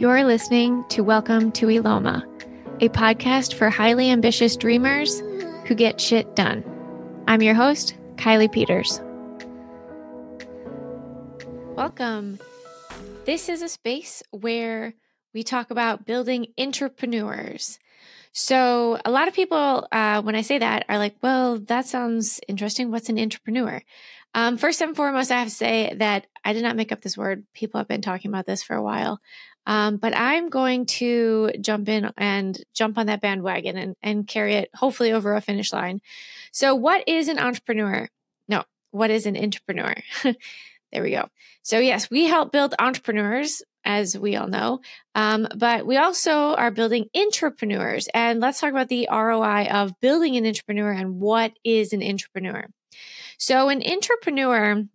You're listening to Welcome to Eloma, a podcast for highly ambitious dreamers who get shit done. I'm your host, Kiley Peters. Welcome. This is a space where we talk about building intrapreneurs. So, a lot of people, uh, when I say that, are like, well, that sounds interesting. What's an intrapreneur? Um, first and foremost, I have to say that I did not make up this word. People have been talking about this for a while. Um, but I'm going to jump in and jump on that bandwagon and, and carry it hopefully over a finish line. So, what is an entrepreneur? No, what is an intrapreneur? there we go. So, yes, we help build entrepreneurs, as we all know, um, but we also are building intrapreneurs. And let's talk about the ROI of building an intrapreneur and what is an intrapreneur. So, an intrapreneur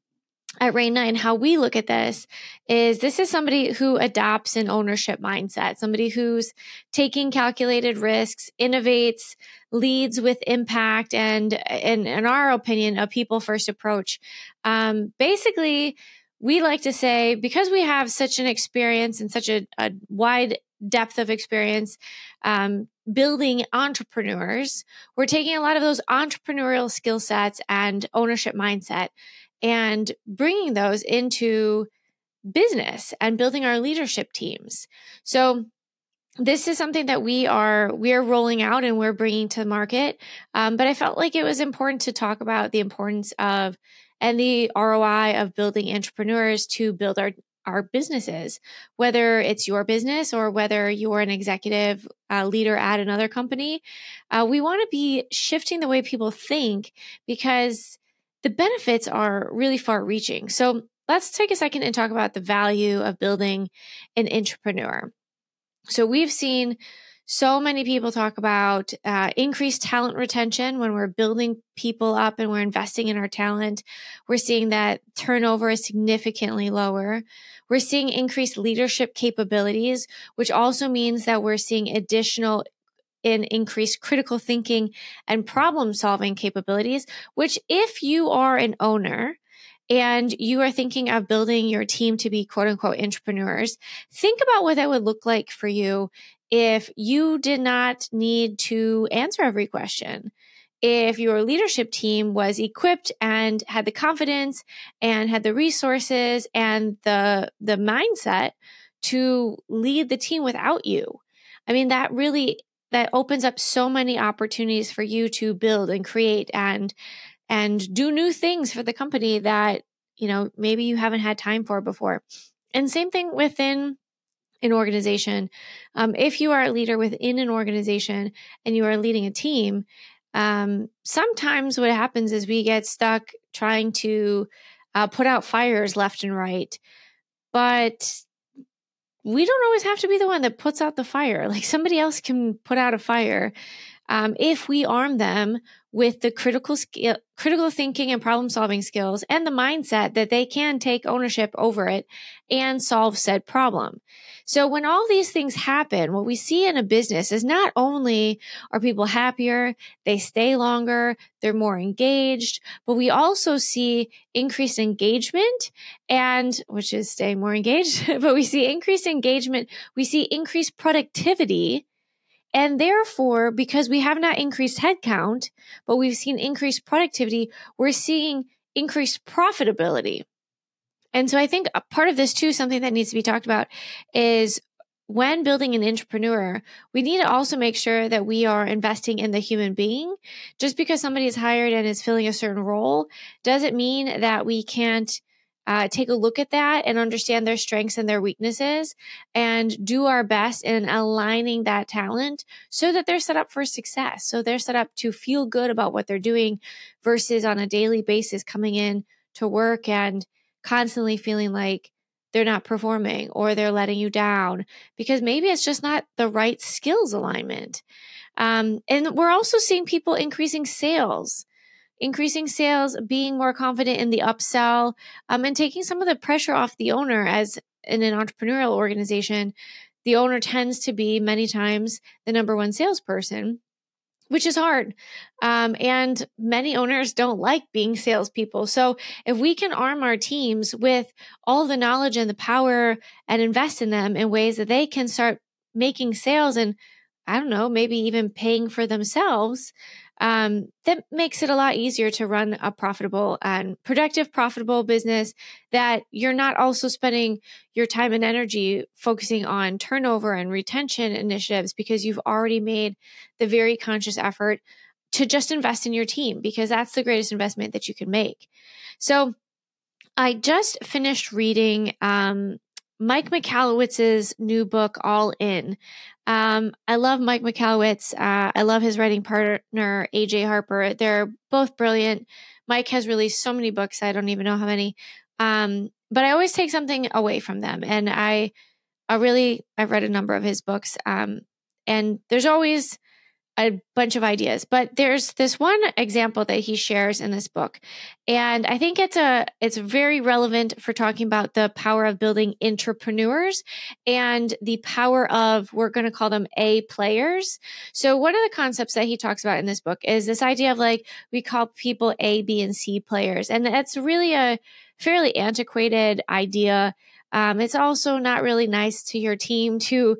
at Rayne Nine, how we look at this is this is somebody who adopts an ownership mindset, somebody who's taking calculated risks, innovates, leads with impact, and in, in our opinion, a people first approach. Um, basically, we like to say because we have such an experience and such a, a wide depth of experience um, building entrepreneurs, we're taking a lot of those entrepreneurial skill sets and ownership mindset and bringing those into business and building our leadership teams. So this is something that we are we are rolling out and we're bringing to the market. Um, but I felt like it was important to talk about the importance of and the ROI of building intrapreneurs to build our our businesses, whether it's your business or whether you're an executive uh, leader at another company. Uh, we want to be shifting the way people think because the benefits are really far reaching. So let's take a second and talk about the value of building an intrapreneur. So we've seen so many people talk about uh, increased talent retention when we're building people up and we're investing in our talent. We're seeing that turnover is significantly lower. We're seeing increased leadership capabilities, which also means that we're seeing additional in increased critical thinking and problem solving capabilities, which if you are an owner, and you are thinking of building your team to be quote unquote intrapreneurs, think about what that would look like for you if you did not need to answer every question. If your leadership team was equipped and had the confidence and had the resources and the, the mindset to lead the team without you. I mean, that really that opens up so many opportunities for you to build and create and and do new things for the company that you know maybe you haven't had time for before. And same thing within an organization. Um, if you are a leader within an organization and you are leading a team um, sometimes what happens is we get stuck trying to uh, put out fires left and right. But we don't always have to be the one that puts out the fire. Like somebody else can put out a fire um, if we arm them with the critical skill, critical thinking and problem solving skills and the mindset that they can take ownership over it and solve said problem. So when all these things happen, what we see in a business is not only are people happier, they stay longer, they're more engaged, but we also see increased engagement and which is staying more engaged, but we see increased engagement, we see increased productivity and therefore, because we have not increased headcount, but we've seen increased productivity, we're seeing increased profitability. And so I think a part of this too, something that needs to be talked about is when building an intrapreneur, we need to also make sure that we are investing in the human being. Just because somebody is hired and is filling a certain role doesn't mean that we can't uh, take a look at that and understand their strengths and their weaknesses and do our best in aligning that talent so that they're set up for success. So they're set up to feel good about what they're doing versus on a daily basis coming in to work and constantly feeling like they're not performing or they're letting you down because maybe it's just not the right skills alignment. Um, and we're also seeing people increasing sales increasing sales, being more confident in the upsell, um, and taking some of the pressure off the owner as in an entrepreneurial organization. The owner tends to be many times the number one salesperson. which is hard. Um, and many owners don't like being salespeople. So if we can arm our teams with all the knowledge and the power and invest in them in ways that they can start making sales and I don't know, maybe even paying for themselves, um, that makes it a lot easier to run a profitable and productive, profitable business that you're not also spending your time and energy focusing on turnover and retention initiatives because you've already made the very conscious effort to just invest in your team because that's the greatest investment that you can make. So I just finished reading um, Mike Michalowicz's new book, All In. Um, I love Mike Michalowicz. Uh, I love his writing partner, AJ Harper. They're both brilliant. Mike has released so many books. I don't even know how many. Um, but I always take something away from them. And I, I really, I've read a number of his books. Um, and there's always a bunch of ideas but there's this one example that he shares in this book. And i think it's a it's very relevant for talking about the power of building intrapreneurs and the power of we're going to call them a players. So one of the concepts that he talks about in this book is this idea of like we call people a b and c players. And it's really a fairly antiquated idea. Um, it's also not really nice to your team to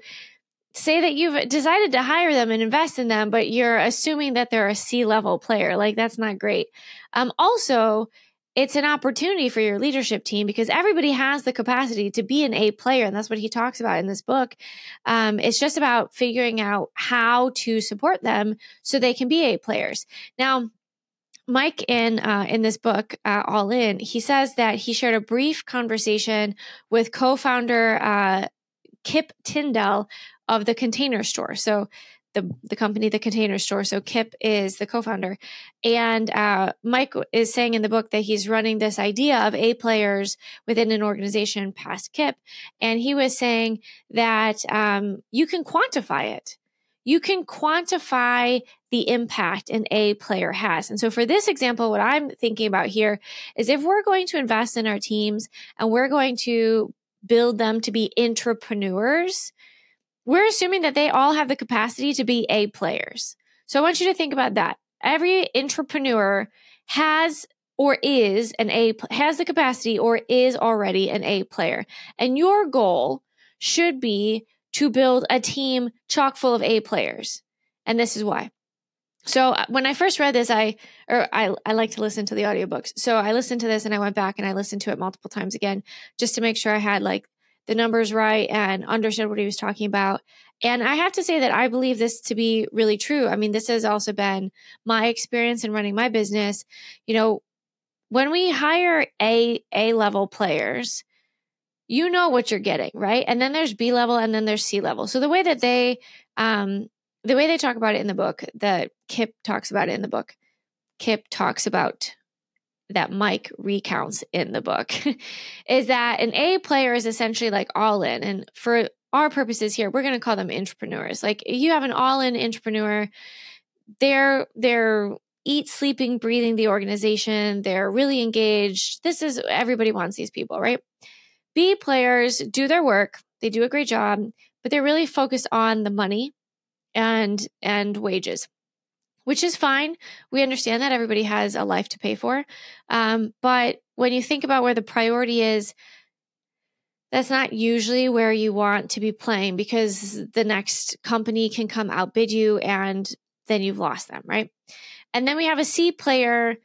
say that you've decided to hire them and invest in them, but you're assuming that they're a C level player. Like that's not great. Um, also, it's an opportunity for your leadership team because everybody has the capacity to be an A player. And that's what he talks about in this book. Um, it's just about figuring out how to support them so they can be A players. Now, Mike in uh, in this book, uh, All In, he says that he shared a brief conversation with co-founder uh, Kip Tindell of the container store. So the, the company, the container store. So Kip is the co-founder. And uh, Mike is saying in the book that he's running this idea of A players within an organization past Kip. And he was saying that um, you can quantify it. You can quantify the impact an A player has. And so for this example, what I'm thinking about here is if we're going to invest in our teams and we're going to build them to be intrapreneurs, we're assuming that they all have the capacity to be A players. So I want you to think about that. Every intrapreneur has or is an A has the capacity or is already an A player. And your goal should be to build a team chock full of A players. And this is why. So uh, when I first read this, I or I I like to listen to the audiobooks. So I listened to this and I went back and I listened to it multiple times again just to make sure I had like the numbers right and understood what he was talking about. And I have to say that I believe this to be really true. I mean, this has also been my experience in running my business. You know, when we hire A A level players, you know what you're getting, right? And then there's B level and then there's C level. So the way that they um the way they talk about it in the book, that Kip talks about it in the book, Kip talks about that Mike recounts in the book is that an A player is essentially like all in. And for our purposes here, we're going to call them intrapreneurs. Like you have an all in intrapreneur, they're, they're, eat sleeping breathing the organization. They're really engaged. This is everybody wants these people right? B players do their work. They do a great job but they're really focused on the money and and wages which is fine. We understand that everybody has a life to pay for. Um, but when you think about where the priority is, that's not usually where you want to be playing because the next company can come outbid you and then you've lost them, right? And then we have a C player.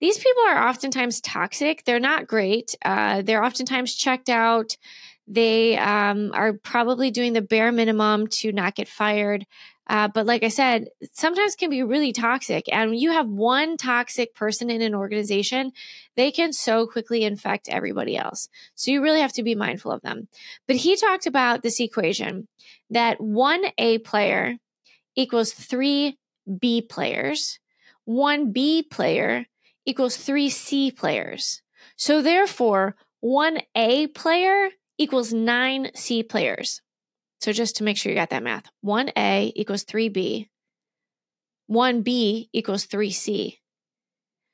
These people are oftentimes toxic. They're not great. Uh, they're oftentimes checked out. They um, are probably doing the bare minimum to not get fired. Uh, but like I said, sometimes can be really toxic. And when you have one toxic person in an organization, they can so quickly infect everybody else. So you really have to be mindful of them. But he talked about this equation that one A player equals three B players, one B player equals three C players. So therefore, one A player equals nine C players. So just to make sure you got that math, 1A equals 3B, 1B equals 3C.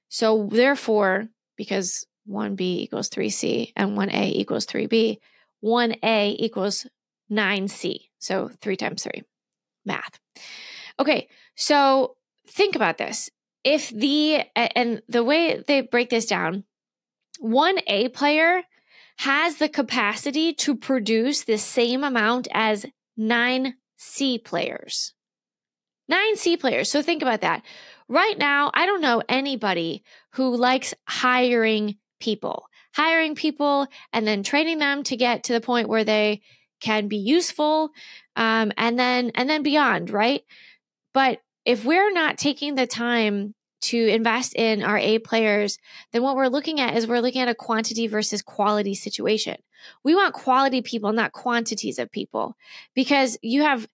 So therefore, because 1B equals 3C and 1A equals 3B, 1A equals 9C. So 3 times 3. Math. Okay, so think about this. If the, and the way they break this down, one A player has the capacity to produce the same amount as nine C players. Nine C players. So think about that. Right now, I don't know anybody who likes hiring people, hiring people and then training them to get to the point where they can be useful, um, and then and then beyond, right? But if we're not taking the time to invest in our A players, then what we're looking at is we're looking at a quantity versus quality situation. We want quality people, not quantities of people, because you have,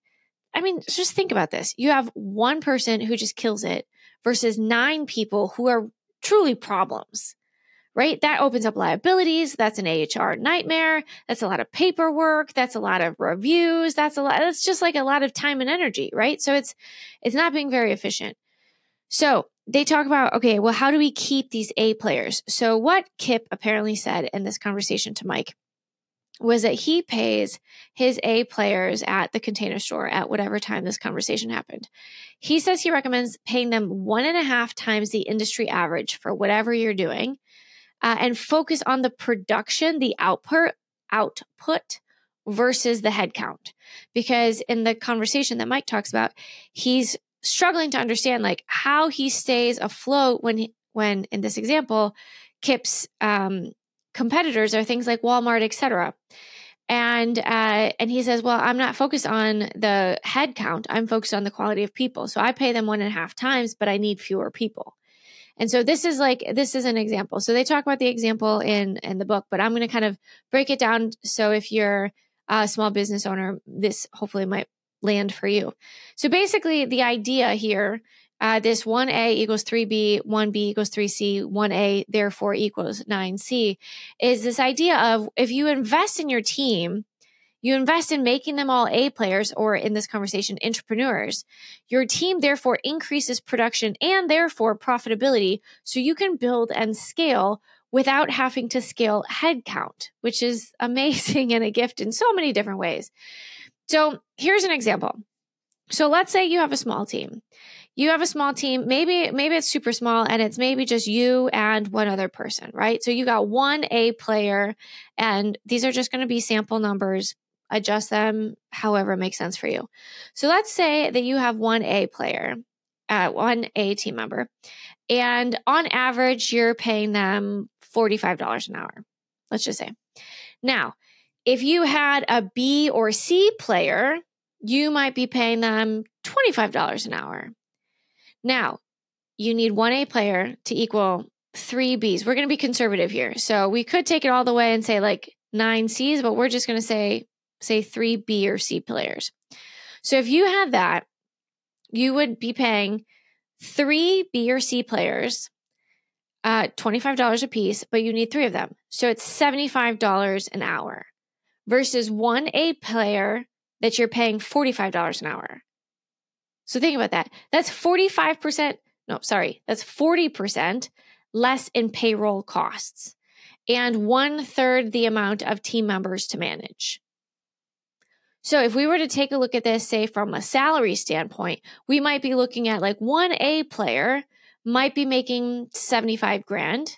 I mean, just think about this. You have one person who just kills it versus nine people who are truly problems right? That opens up liabilities. That's an AHR nightmare. That's a lot of paperwork. That's a lot of reviews. That's a lot. That's just like a lot of time and energy, right? So it's, it's not being very efficient. So they talk about, okay, well, how do we keep these A players? So what Kip apparently said in this conversation to Mike was that he pays his A players at the container store at whatever time this conversation happened. He says he recommends paying them one and a half times the industry average for whatever you're doing uh, and focus on the production, the output, output versus the headcount. Because in the conversation that Mike talks about, he's struggling to understand like how he stays afloat when he, when in this example, Kip's um, competitors are things like Walmart, etc. And uh, and he says, well, I'm not focused on the head count. I'm focused on the quality of people. So I pay them one and a half times, but I need fewer people. And so this is like this is an example. So they talk about the example in in the book, but I'm going to kind of break it down so if you're a small business owner, this hopefully might land for you. So basically the idea here uh, this 1A equals 3B, 1B equals 3C, 1A therefore equals 9C is this idea of if you invest in your team, you invest in making them all A players, or in this conversation, intrapreneurs. Your team therefore increases production and therefore profitability so you can build and scale without having to scale headcount, which is amazing and a gift in so many different ways. So here's an example. So let's say you have a small team. You have a small team, maybe maybe it's super small and it's maybe just you and one other person, right? So you got one A player and these are just going to be sample numbers adjust them however makes sense for you. So let's say that you have one A player, uh, one A team member, and on average, you're paying them $45 an hour. Let's just say. Now, if you had a B or C player, you might be paying them $25 an hour. Now, you need one A player to equal three Bs. We're going to be conservative here. So we could take it all the way and say like nine Cs, but we're just going to say say three B or C players. So if you had that, you would be paying three B or C players uh, $25 a piece, but you need three of them. So it's $75 an hour versus one A player that you're paying $45 an hour. So think about that. That's 45%, no, sorry, that's 40% less in payroll costs and one third the amount of team members to manage. So if we were to take a look at this, say from a salary standpoint, we might be looking at like one A player might be making 75 grand.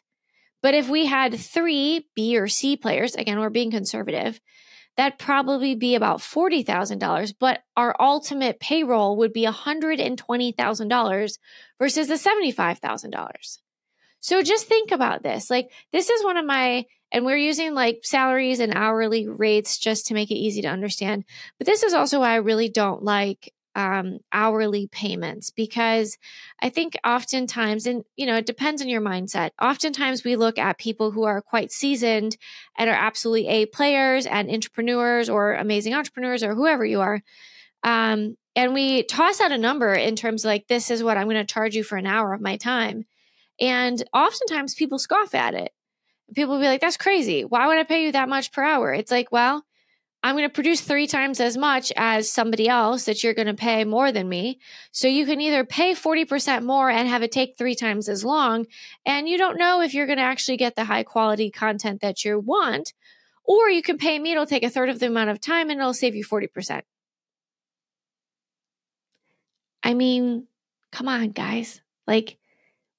But if we had three B or C players, again, we're being conservative, that'd probably be about $40,000, but our ultimate payroll would be $120,000 versus the $75,000. So just think about this. Like, this is one of my and we're using like salaries and hourly rates just to make it easy to understand. But this is also why I really don't like um, hourly payments because I think oftentimes, and you know, it depends on your mindset. Oftentimes, we look at people who are quite seasoned and are absolutely A players and entrepreneurs or amazing entrepreneurs or whoever you are. Um, and we toss out a number in terms of like, this is what I'm going to charge you for an hour of my time. And oftentimes people scoff at it people will be like, that's crazy. Why would I pay you that much per hour? It's like, well, I'm going to produce three times as much as somebody else that you're going to pay more than me. So you can either pay 40% more and have it take three times as long. And you don't know if you're going to actually get the high quality content that you want. Or you can pay me, it'll take a third of the amount of time and it'll save you 40%. I mean, Come on, guys. Like,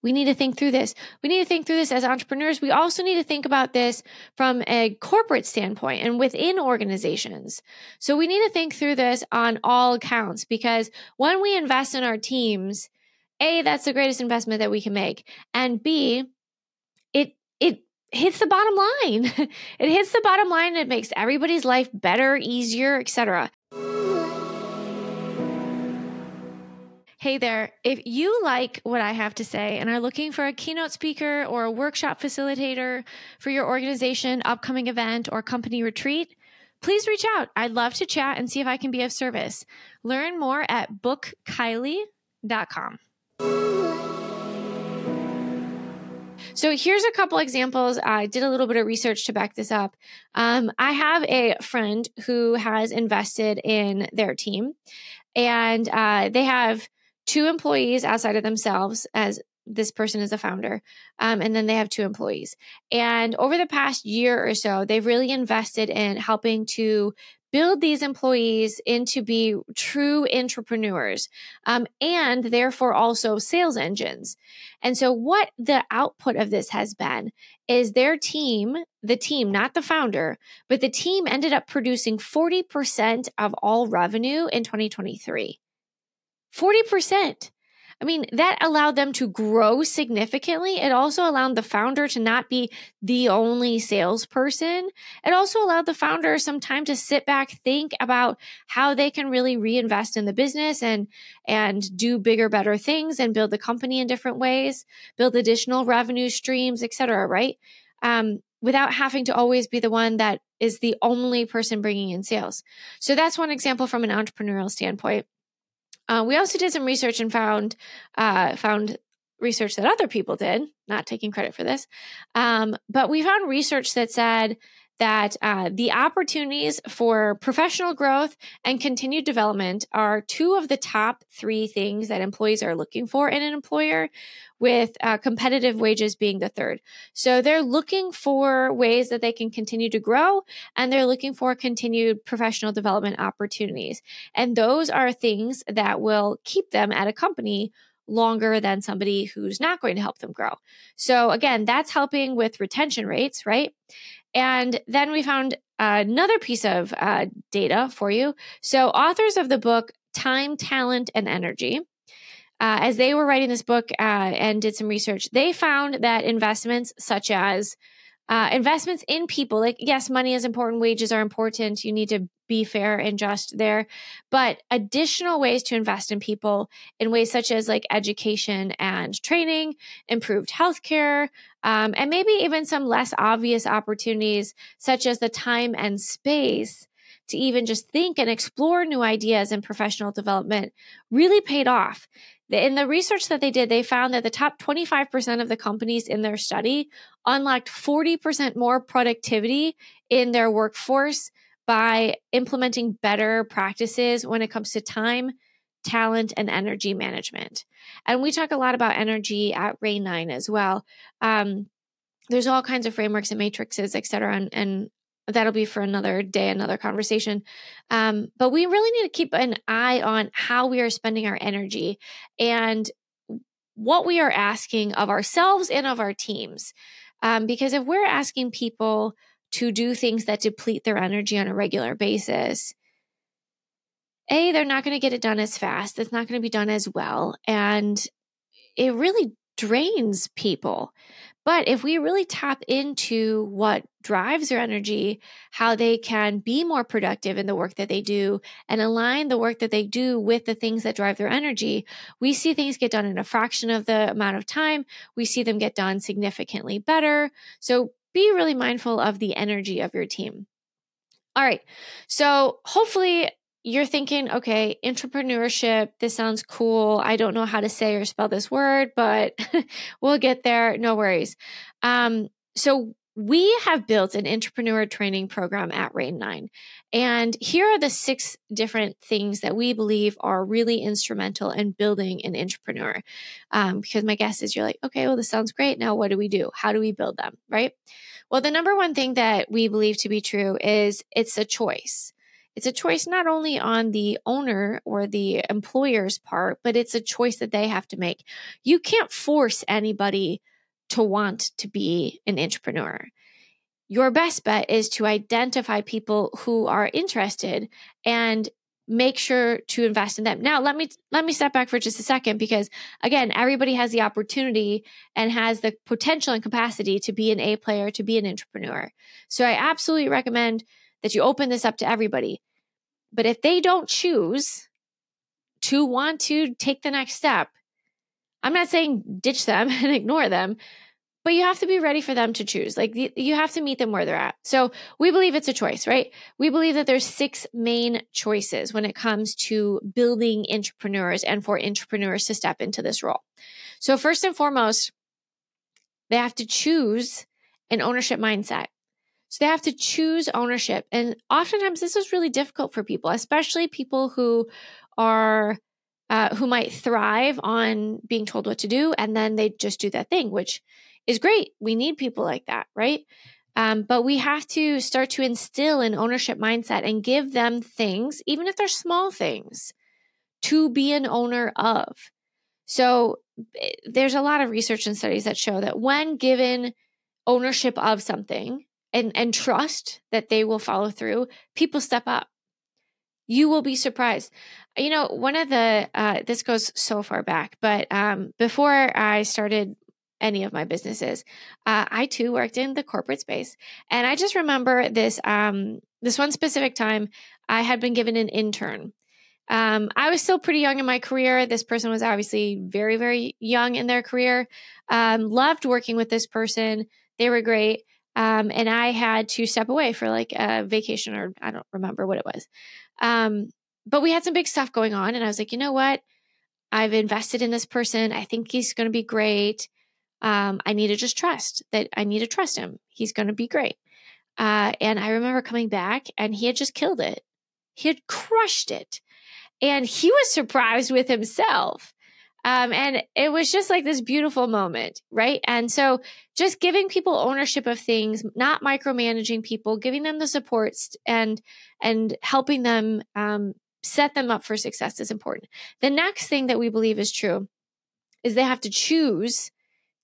we need to think through this. We need to think through this as entrepreneurs. We also need to think about this from a corporate standpoint and within organizations. So we need to think through this on all accounts because when we invest in our teams, A, that's the greatest investment that we can make. And B, it it hits the bottom line. it hits the bottom line. It makes everybody's life better, easier, etc. Hey there. If you like what I have to say and are looking for a keynote speaker or a workshop facilitator for your organization, upcoming event, or company retreat, please reach out. I'd love to chat and see if I can be of service. Learn more at bookkiley.com. So here's a couple examples. I did a little bit of research to back this up. Um, I have a friend who has invested in their team, and uh, they have two employees outside of themselves as this person is a founder um, and then they have two employees. And over the past year or so they've really invested in helping to build these employees into be true intrapreneurs um, and therefore also sales engines. And so what the output of this has been is their team the team not the founder but the team ended up producing 40% of all revenue in 2023 40%. I mean, that allowed them to grow significantly. It also allowed the founder to not be the only salesperson. It also allowed the founder some time to sit back, think about how they can really reinvest in the business and, and do bigger, better things and build the company in different ways, build additional revenue streams, et cetera, right? Um, without having to always be the one that is the only person bringing in sales. So that's one example from an entrepreneurial standpoint. Uh, we also did some research and found uh, found research that other people did, not taking credit for this, um, but we found research that said that uh, the opportunities for professional growth and continued development are two of the top three things that employees are looking for in an employer, with uh, competitive wages being the third. So they're looking for ways that they can continue to grow and they're looking for continued professional development opportunities. And those are things that will keep them at a company longer than somebody who's not going to help them grow. So again, that's helping with retention rates, right? And then we found another piece of uh, data for you. So, authors of the book Time, Talent, and Energy, uh, as they were writing this book uh, and did some research, they found that investments such as uh, investments in people, like, yes, money is important, wages are important. You need to be fair and just there. But additional ways to invest in people in ways such as like education and training, improved healthcare, um, and maybe even some less obvious opportunities, such as the time and space to even just think and explore new ideas and professional development really paid off. In the research that they did, they found that the top 25% of the companies in their study unlocked 40% more productivity in their workforce by implementing better practices when it comes to time, talent, and energy management. And we talk a lot about energy at Rayne 9 as well. Um, there's all kinds of frameworks and matrices, et cetera, and, and that'll be for another day, another conversation. Um, but we really need to keep an eye on how we are spending our energy and what we are asking of ourselves and of our teams. Um, because if we're asking people to do things that deplete their energy on a regular basis, A, they're not going to get it done as fast. It's not going to be done as well. And it really drains people. But if we really tap into what drives their energy, how they can be more productive in the work that they do and align the work that they do with the things that drive their energy, we see things get done in a fraction of the amount of time. We see them get done significantly better. So be really mindful of the energy of your team. All right. So hopefully you're thinking, okay, intrapreneurship, this sounds cool. I don't know how to say or spell this word, but we'll get there. No worries. Um, so we have built an intrapreneur training program at Rayne 9. And here are the six different things that we believe are really instrumental in building an intrapreneur. Um, because my guess is you're like, okay, well, this sounds great. Now, what do we do? How do we build them? Right? Well, the number one thing that we believe to be true is it's a choice. It's a choice not only on the owner or the employer's part, but it's a choice that they have to make. You can't force anybody to want to be an intrapreneur. Your best bet is to identify people who are interested and make sure to invest in them. Now, let me let me step back for just a second because again, everybody has the opportunity and has the potential and capacity to be an A player, to be an intrapreneur. So I absolutely recommend that you open this up to everybody. But if they don't choose to want to take the next step, I'm not saying ditch them and ignore them, but you have to be ready for them to choose. Like you have to meet them where they're at. So we believe it's a choice, right? We believe that there's six main choices when it comes to building intrapreneurs and for intrapreneurs to step into this role. So first and foremost, they have to choose an ownership mindset. So they have to choose ownership. And oftentimes this is really difficult for people, especially people who are uh, who might thrive on being told what to do and then they just do that thing, which is great. We need people like that, right? Um, but we have to start to instill an ownership mindset and give them things, even if they're small things, to be an owner of. So eh, there's a lot of research and studies that show that when given ownership of something and, and trust that they will follow through, people step up. You will be surprised. You know, one of the, uh, this goes so far back, but um, before I started any of my businesses. Uh, I too worked in the corporate space, and I just remember this um, this one specific time I had been given an intern. Um, I was still pretty young in my career. This person was obviously very very young in their career. Um, loved working with this person; they were great. Um, and I had to step away for like a vacation, or I don't remember what it was. Um, but we had some big stuff going on, and I was like, you know what? I've invested in this person. I think he's going to be great um, I need to just trust that I need to trust him. He's going to be great. Uh, and I remember coming back and he had just killed it. He had crushed it. And he was surprised with himself. Um, and it was just like this beautiful moment, right? And so just giving people ownership of things, not micromanaging people, giving them the supports and, and helping them, um, set them up for success is important. The next thing that we believe is true is they have to choose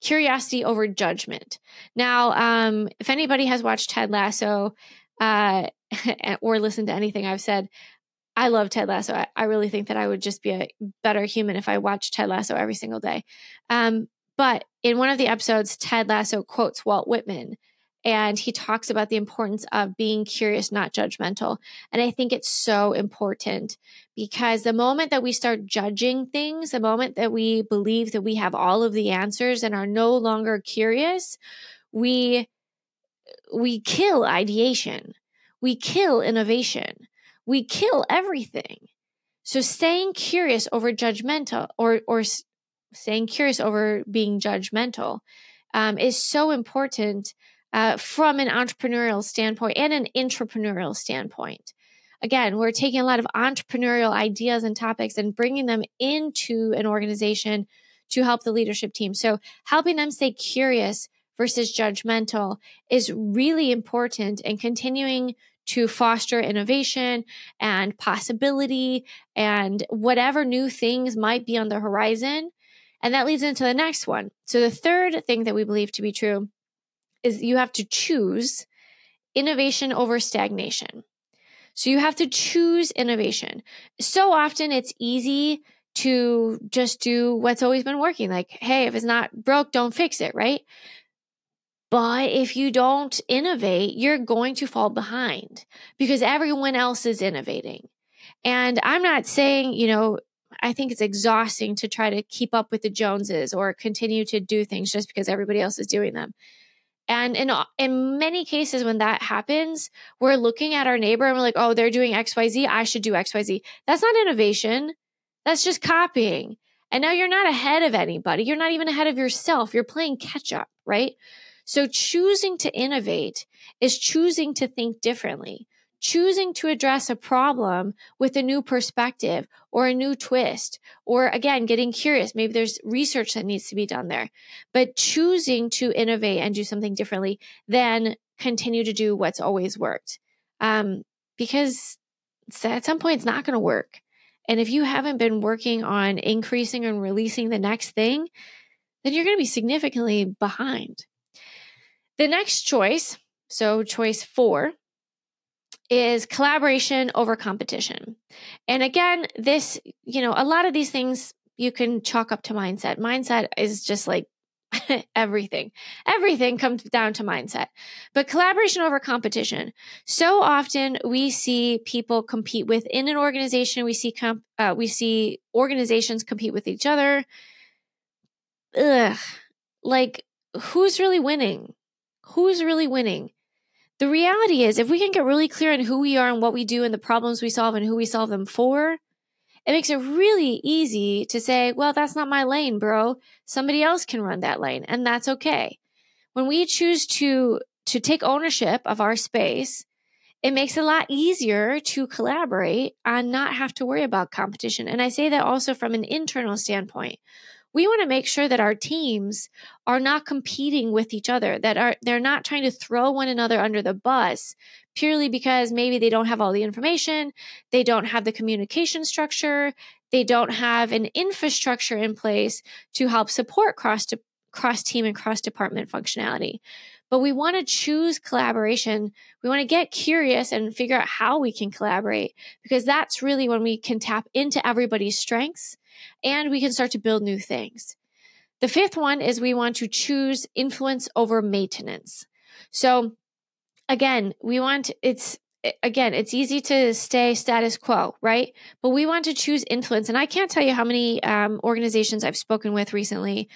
curiosity over judgment. Now, um, if anybody has watched Ted Lasso uh, or listened to anything I've said, I love Ted Lasso. I, I, really think that I would just be a better human if I watched Ted Lasso every single day. Um, but in one of the episodes, Ted Lasso quotes Walt Whitman and he talks about the importance of being curious, not judgmental. And I think it's so important because the moment that we start judging things, the moment that we believe that we have all of the answers and are no longer curious, we we kill ideation. We kill innovation. We kill everything. So staying curious over judgmental or or staying curious over being judgmental um, is so important uh, from an entrepreneurial standpoint and an entrepreneurial standpoint. Again, we're taking a lot of entrepreneurial ideas and topics and bringing them into an organization to help the leadership team. So, helping them stay curious versus judgmental is really important and continuing to foster innovation and possibility and whatever new things might be on the horizon. And that leads into the next one. So, the third thing that we believe to be true is you have to choose innovation over stagnation. So you have to choose innovation. So often it's easy to just do what's always been working. Like, hey, if it's not broke, don't fix it, right? But if you don't innovate, you're going to fall behind because everyone else is innovating. And I'm not saying, you know, I think it's exhausting to try to keep up with the Joneses or continue to do things just because everybody else is doing them. And in, in many cases, when that happens, we're looking at our neighbor and we're like, oh, they're doing XYZ. I should do XYZ. That's not innovation. That's just copying. And now you're not ahead of anybody. You're not even ahead of yourself. You're playing catch up, right? So choosing to innovate is choosing to think differently choosing to address a problem with a new perspective or a new twist, or again, getting curious. Maybe there's research that needs to be done there, but choosing to innovate and do something differently than continue to do what's always worked. Um, because at some point it's not going to work. And if you haven't been working on increasing and releasing the next thing, then you're going to be significantly behind. The next choice, so choice four, is collaboration over competition. And again, this, you know, a lot of these things you can chalk up to mindset. Mindset is just like everything. Everything comes down to mindset. But collaboration over competition. So often we see people compete within an organization. We see comp, uh, we see organizations compete with each other. Ugh. Like who's really winning? Who's really winning? The reality is, if we can get really clear on who we are and what we do and the problems we solve and who we solve them for, it makes it really easy to say, well, that's not my lane, bro. Somebody else can run that lane, and that's okay. When we choose to to take ownership of our space, it makes it a lot easier to collaborate and not have to worry about competition. And I say that also from an internal standpoint we want to make sure that our teams are not competing with each other that are they're not trying to throw one another under the bus purely because maybe they don't have all the information they don't have the communication structure they don't have an infrastructure in place to help support cross to cross team and cross department functionality but we want to choose collaboration. We want to get curious and figure out how we can collaborate because that's really when we can tap into everybody's strengths and we can start to build new things. The fifth one is we want to choose influence over maintenance. So again, we want it's again, it's easy to stay status quo, right? But we want to choose influence. And I can't tell you how many um, organizations I've spoken with recently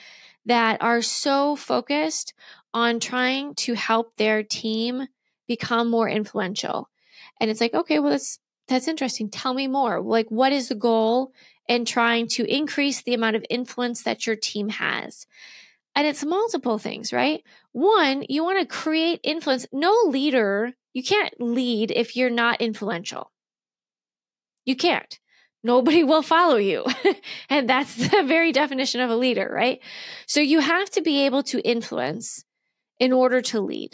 that are so focused on trying to help their team become more influential. And it's like, okay, well, that's that's interesting. Tell me more. Like, what is the goal? in trying to increase the amount of influence that your team has. And it's multiple things, right? One, you want to create influence. No leader, you can't lead if you're not influential. You can't. Nobody will follow you. and that's the very definition of a leader, right? So you have to be able to influence in order to lead.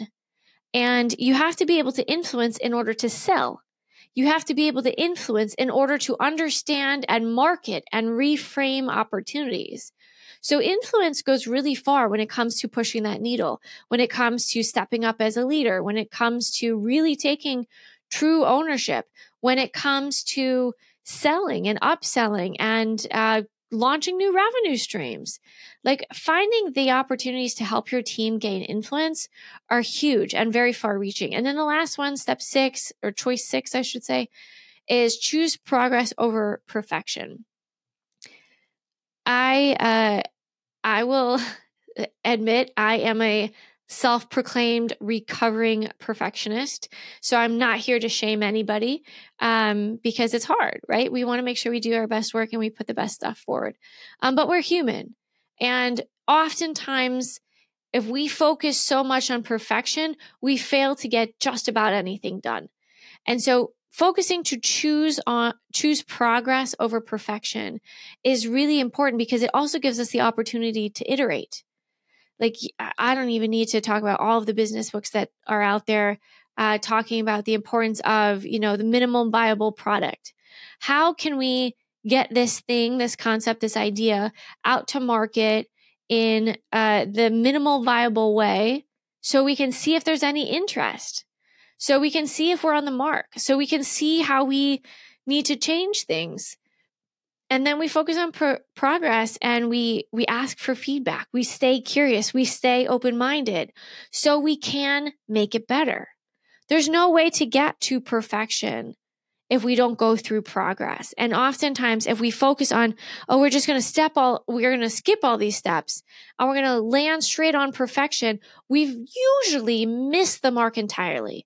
And you have to be able to influence in order to sell. You have to be able to influence in order to understand and market and reframe opportunities. So influence goes really far when it comes to pushing that needle, when it comes to stepping up as a leader, when it comes to really taking true ownership, when it comes to selling and upselling and uh, launching new revenue streams. Like finding the opportunities to help your team gain influence are huge and very far reaching. And then the last one, step six, or choice six, I should say, is choose progress over perfection. I, uh, I will admit I am a self proclaimed recovering perfectionist. So I'm not here to shame anybody um, because it's hard, right? We want to make sure we do our best work and we put the best stuff forward. Um, but we're human. And oftentimes, if we focus so much on perfection, we fail to get just about anything done. And so focusing to choose on choose progress over perfection is really important because it also gives us the opportunity to iterate like I don't even need to talk about all of the business books that are out there uh, talking about the importance of you know the minimum viable product. How can we get this thing, this concept, this idea out to market in uh, the minimal viable way, so we can see if there's any interest, so we can see if we're on the mark, so we can see how we need to change things and then we focus on pro- progress and we we ask for feedback. We stay curious. We stay open-minded so we can make it better. There's no way to get to perfection if we don't go through progress. And oftentimes if we focus on oh we're just going to step all we're going to skip all these steps and we're going to land straight on perfection we've usually missed the mark entirely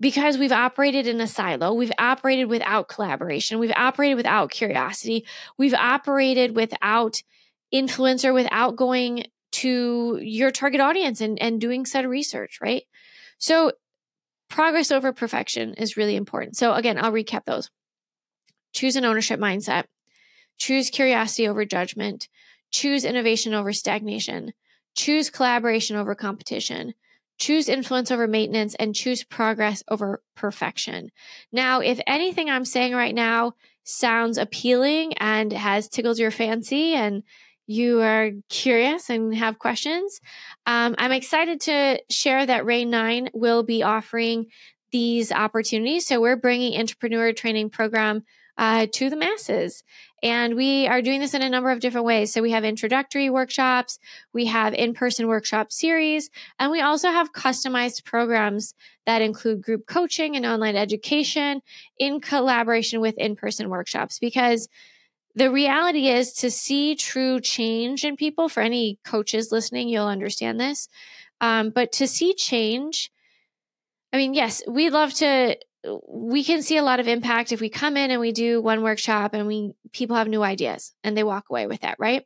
because we've operated in a silo, we've operated without collaboration, we've operated without curiosity, we've operated without influencer, without going to your target audience and, and doing said research, right? So, progress over perfection is really important. So, again, I'll recap those. Choose an ownership mindset, choose curiosity over judgment, choose innovation over stagnation, choose collaboration over competition, choose influence over maintenance, and choose progress over perfection. Now, if anything I'm saying right now sounds appealing and has tickled your fancy and you are curious and have questions, um, I'm excited to share that Rayne 9 will be offering these opportunities. So we're bringing intrapreneur training program uh, to the masses. And we are doing this in a number of different ways. So we have introductory workshops, we have in person workshop series, and we also have customized programs that include group coaching and online education in collaboration with in person workshops. Because the reality is to see true change in people, for any coaches listening, you'll understand this. Um, but to see change, I mean, yes, we love to we can see a lot of impact if we come in and we do one workshop and we people have new ideas and they walk away with that, right?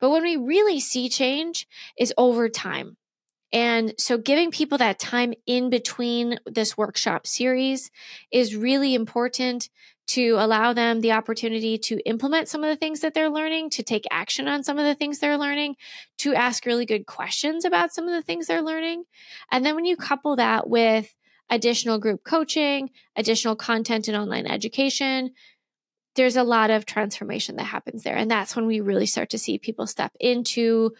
But when we really see change is over time. And so giving people that time in between this workshop series is really important to allow them the opportunity to implement some of the things that they're learning, to take action on some of the things they're learning, to ask really good questions about some of the things they're learning. And then when you couple that with additional group coaching, additional content and online education. There's a lot of transformation that happens there. And that's when we really start to see people step into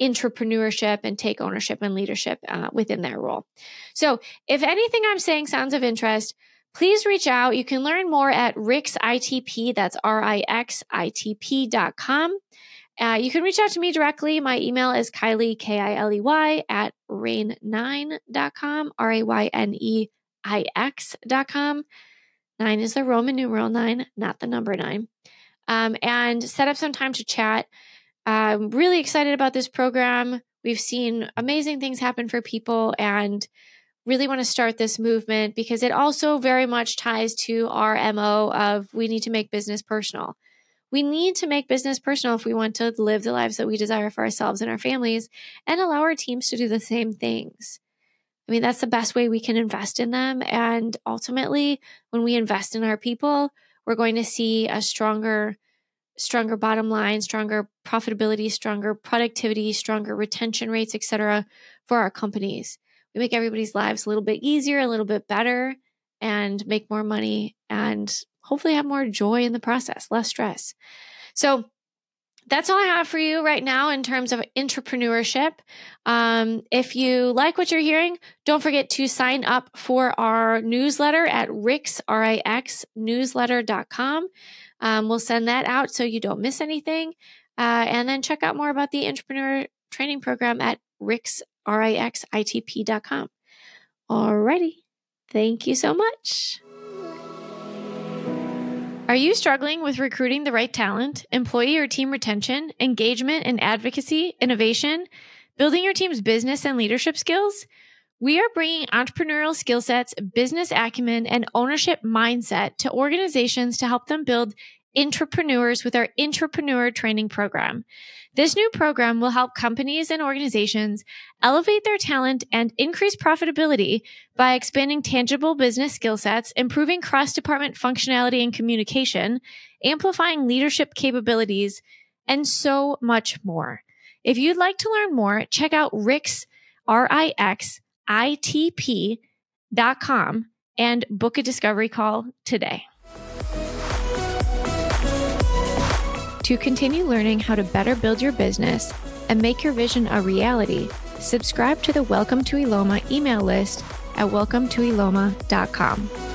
intrapreneurship and take ownership and leadership uh, within their role. So, if anything I'm saying sounds of interest, please reach out. You can learn more at RixITP, that's R I X I T P.com. Uh, you can reach out to me directly. My email is Kiley, K I L E Y, at rayneix.com, R A Y N E I X.com. Nine is the Roman numeral nine, not the number nine. Um, and set up some time to chat. I'm really excited about this program. We've seen amazing things happen for people and really want to start this movement because it also very much ties to our MO of we need to make business personal. We need to make business personal if we want to live the lives that we desire for ourselves and our families and allow our teams to do the same things. I mean, that's the best way we can invest in them. And ultimately, when we invest in our people, we're going to see a stronger, stronger bottom line, stronger profitability, stronger productivity, stronger retention rates, etc., for our companies. We make everybody's lives a little bit easier, a little bit better, and make more money and hopefully have more joy in the process, less stress. So that's all I have for you right now in terms of intrapreneurship. Um, if you like what you're hearing, don't forget to sign up for our newsletter at Rix, R-I-X, newsletter.com. Um, we'll send that out so you don't miss anything. Uh, and then check out more about the intrapreneur training program at Rix, R-I-X-I-T-P.com. Alrighty. Thank you so much. Are you struggling with recruiting the right talent, employee or team retention, engagement and advocacy, innovation, building your team's business and leadership skills? We are bringing entrepreneurial skill sets, business acumen, and ownership mindset to organizations to help them build intrapreneurs with our intrapreneur training program. This new program will help companies and organizations elevate their talent and increase profitability by expanding tangible business skill sets, improving cross department functionality and communication, amplifying leadership capabilities, and so much more. If you'd like to learn more, check out Rix, R I X I T P dot com and book a discovery call today. To continue learning how to better build your business and make your vision a reality, subscribe to the Welcome to Eloma email list at welcometoeloma.com.